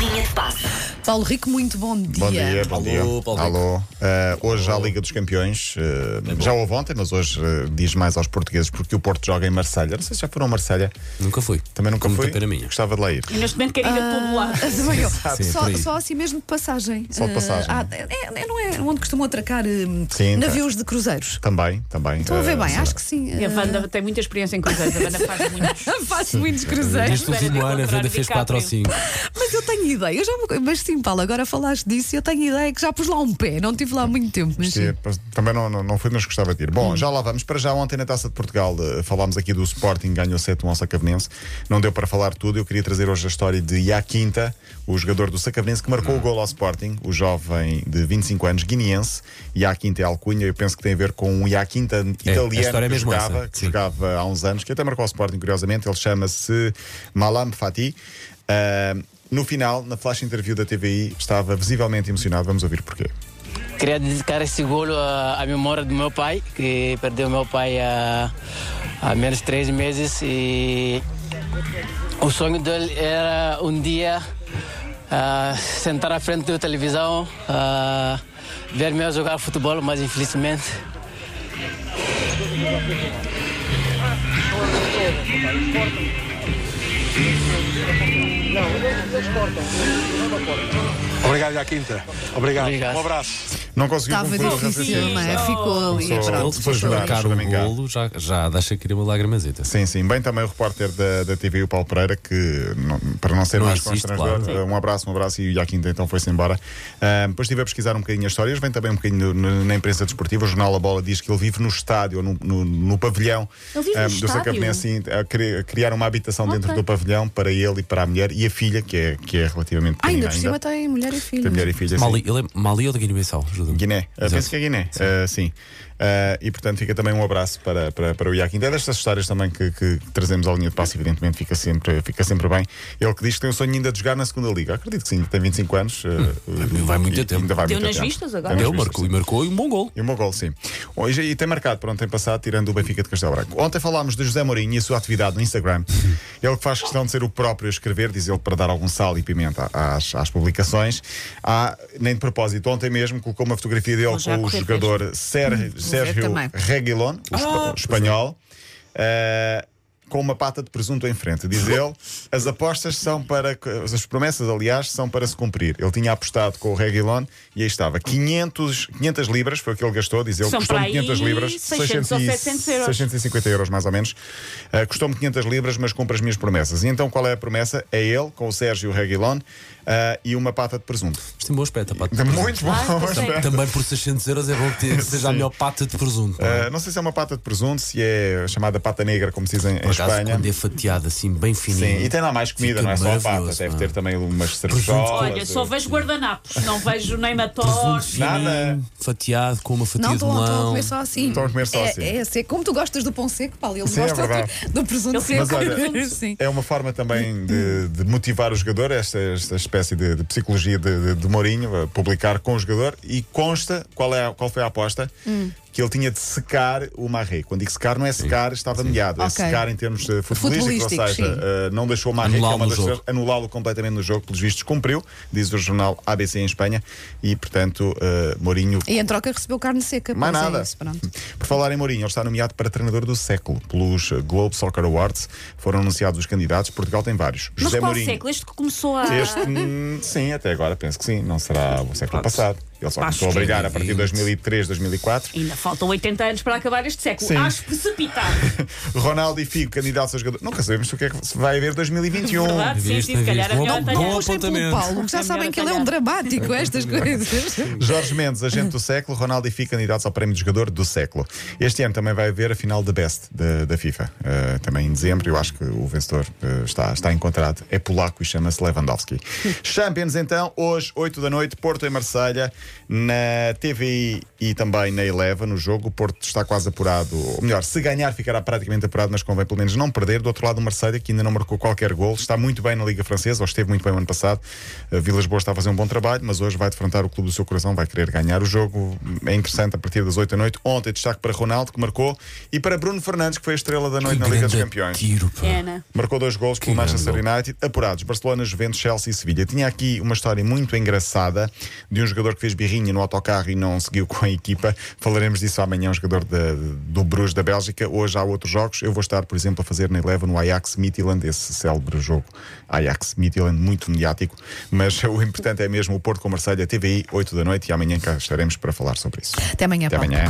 Linha de passe. Paulo Rico, muito bom dia. Bom dia, bom Alô, dia. Paulo Rico. Alô. Eh, hoje já a Liga dos Campeões. eh, já houve ontem, mas hoje eh, diz mais aos portugueses porque o Porto joga em Marselha. Não sei se já foram a Marselha. Nunca fui. Também nunca fui. pena minha. Gostava de lá ir. E neste momento quer ir a todo lado. Ah, também eu. Sim, só, por aí. só assim mesmo de passagem. Só de passagem. Ah, é, é- não é onde costumam atracar hum, Sim, tá. navios de cruzeiros. Também, também. Estou a ver bem, acho que sim. E a Wanda tem muita experiência em cruzeiros. A Wanda faz muitos. Faço muitos cruzeiros. Neste último ano a Wanda fez 4 ou DiCaprio. 5. Mas eu tenho ideia, eu já mas sim, Paulo, agora falaste disso, eu tenho ideia que já pus lá um pé, não estive lá há muito tempo. Mas sim. Sim, Também não, não, não fui, mas gostava de ir. Hum. Bom, já lá vamos. Para já, ontem na Taça de Portugal eh, falámos aqui do Sporting, ganhou 7-1 ao Sacavenense. Não deu para falar tudo. Eu queria trazer hoje a história de Iaquinta, o jogador do Sacavenense, que marcou o gol ao Sporting, o jovem de 25 anos, guineense. Iaquinta é alcunha, eu penso que tem a ver com um Iaquinta italiano história é que, jogava, essa, que jogava há uns anos, que até marcou ao Sporting, curiosamente. Ele chama-se Malam Fati. Ah, no final, na flash interview da TVI, estava visivelmente emocionado. Vamos ouvir porquê. Queria dedicar esse golo à, à memória do meu pai, que perdeu meu pai há, há menos de três meses. E o sonho dele era um dia ah, sentar à frente da televisão, ah, ver meu jogar futebol, mas infelizmente. Não, eles cortam, não cortam. Obrigado, Jaquinta. Obrigado. Obrigado. Um abraço. Não conseguiu Estava concluir o difícil, raciocínio. não é? Ficou ali. Começou- pronto. Ele depois de marcar o golo já, já deixa cair uma lagrimazita. Sim, sim. Bem também o repórter da, da TV, o Paulo Pereira, que não- para não ser Não mais insiste, constrangedor, claro. um abraço, um abraço e o Iaquinta então foi-se embora. Ah, depois estive a pesquisar um bocadinho as histórias, vem também um bocadinho no- no- na imprensa desportiva. O jornal A Bola diz que ele vive no estádio, ou no, no, no pavilhão Ele vive no ah, do estádio? Sacavenense, sim, a cri- a criar uma habitação dentro Ok. do pavilhão para ele e para a mulher e a filha, que é, que é relativamente Ah, ainda pequenina por cima tem mulher e mulher e filha. sim. Mali, ele é Mali ou da Guiné-Bissau? Guiné, Uh, penso que é Guiné, Uh, sim. Uh, e portanto fica também um abraço para, para, para o Iaquinta. É destas histórias também que, que trazemos à linha de passe, evidentemente fica sempre, fica sempre bem. Ele que diz que tem o sonho ainda de jogar na segunda liga. Acredito que sim, tem 25 anos. uh, vai muito e- tempo. Ainda vai Deu muito nas tempo. vistas agora? Deu marcou sim. e marcou e um bom gol. E o meu gol, sim. Hoje, e tem marcado para ontem passado, tirando o Benfica de Castelo Branco. Ontem falámos de José Mourinho e a sua atividade no Instagram. Ele que faz questão de ser o próprio a escrever, diz ele, para dar algum sal e pimenta às, às publicações. Há, nem de propósito, ontem mesmo colocou uma fotografia dele com o jogador Sérgio, Sérgio. Reguilon, o Ah, espanhol. eh, com uma pata de presunto em frente. Diz ele, as apostas são para. As promessas, aliás, são para se cumprir. Ele tinha apostado com o Reguilon e aí estava. 500, 500 libras foi o que ele gastou, diz ele. Custou-me para aí 500 libras. 600 ou 700 euros. 650 euros, mais ou menos. Uh, Custou-me 500 libras, mas cumpre as minhas promessas. E então qual é a promessa? É ele, com o Sérgio Reguilon, uh, e uma pata de presunto. Isto tem bom aspecto, a pata. de Muito bom. Ah. Também por 600 euros é bom que seja a melhor pata de presunto. não é? Uh, não sei se é uma pata de presunto, se é chamada pata negra, como se dizem acaso, Espanha. quando é fatiado assim, bem fininho. Sim, e tem lá mais comida, não é só a pata. Deve ter também umas cervejolas. Olha, só uh, vejo guardanapos, não vejo nem fininho, Nada. fatiado com uma fatia Não, de estão estão a melão. comer só assim. Estão a comer só é, assim. É, seco. Como tu gostas do pão seco, Paulo, ele Sim, é gosta verdade. do presunto Ele seco. Mas olha, Sim. É uma forma também de, de motivar o jogador, esta, esta espécie de, de psicologia de, de, de Mourinho, a publicar com o jogador e consta qual, é, a- qual foi a aposta. Hum. Que ele tinha de secar o Marré. Quando digo secar, não é secar, estava molhado. É Ok. secar em termos eh, futebolísticos, ou Futebolísticos, seja, sim. eh, não deixou o Marré, que é Anulá-lo uma no das jogo. coisas- anulá-lo completamente no jogo, pelos vistos cumpriu, diz o jornal ABC em Espanha, e portanto, eh, Mourinho E em troca recebeu carne seca. mais pois é nada. isso, pronto. Por falar em Mourinho, ele está nomeado para treinador do século pelos Globe Soccer Awards. Foram anunciados os candidatos. Portugal tem vários. Mas José qual Mourinho. século? Este que começou a. Este, hum, sim, até agora penso que sim. Não será o século passado. Ele só Acho começou a é brigar a partir de 2020. 2003, 2004. Ainda faltam 80 anos para acabar este século. Sim. Acho precipitado. Ronaldo e Figo, candidatos a jogador. Nunca sabemos o que é que se vai haver 2021. Verdade, sim, sim, se calhar a melhor bom Puxem pelo. Paulo, que já É sabem que ele é um dramático, estas coisas. Jorge Mendes, agente do século, Ronaldo e Figo, candidatos ao prémio de jogador do século. Este ano também vai haver a final de Best da, da FIFA. Uh, também em dezembro, eu acho que o vencedor uh, está, está encontrado. É polaco e chama-se Lewandowski. Champions, então, hoje, 8 da noite, Porto em Marselha. Na TVI e também na Eleven, no jogo, o Porto está quase apurado. Ou melhor, se ganhar, ficará praticamente apurado, mas convém pelo menos não perder. Do outro lado, o Marseille, que ainda não marcou qualquer gol, está muito bem na Liga Francesa, ou esteve muito bem no ano passado. A Vilas Boas está a fazer um bom trabalho, mas hoje vai defrontar o clube do seu coração, vai querer ganhar o jogo. É interessante a partir das 8 da noite. Ontem, destaque para Ronaldo, que marcou, e para Bruno Fernandes, que foi a estrela da noite na Liga dos Campeões. tiro, pá. É, né? Marcou dois gols pelo Manchester. United, apurados. Barcelona, Juventus, Chelsea e Sevilha. Tinha aqui uma história muito engraçada de um jogador que fez birrinha no autocarro e não seguiu com a equipa. Falaremos disso amanhã, um jogador da- do Bruges da Bélgica. Hoje há outros jogos. Eu vou estar, por exemplo, a fazer na Eleven no Ajax Midtjylland, esse célebre jogo Ajax Midtjylland, muito mediático. Mas o importante é mesmo o Porto com Marselha, TVI, 8 da noite, e amanhã cá estaremos para falar sobre isso. Até amanhã, Até amanhã.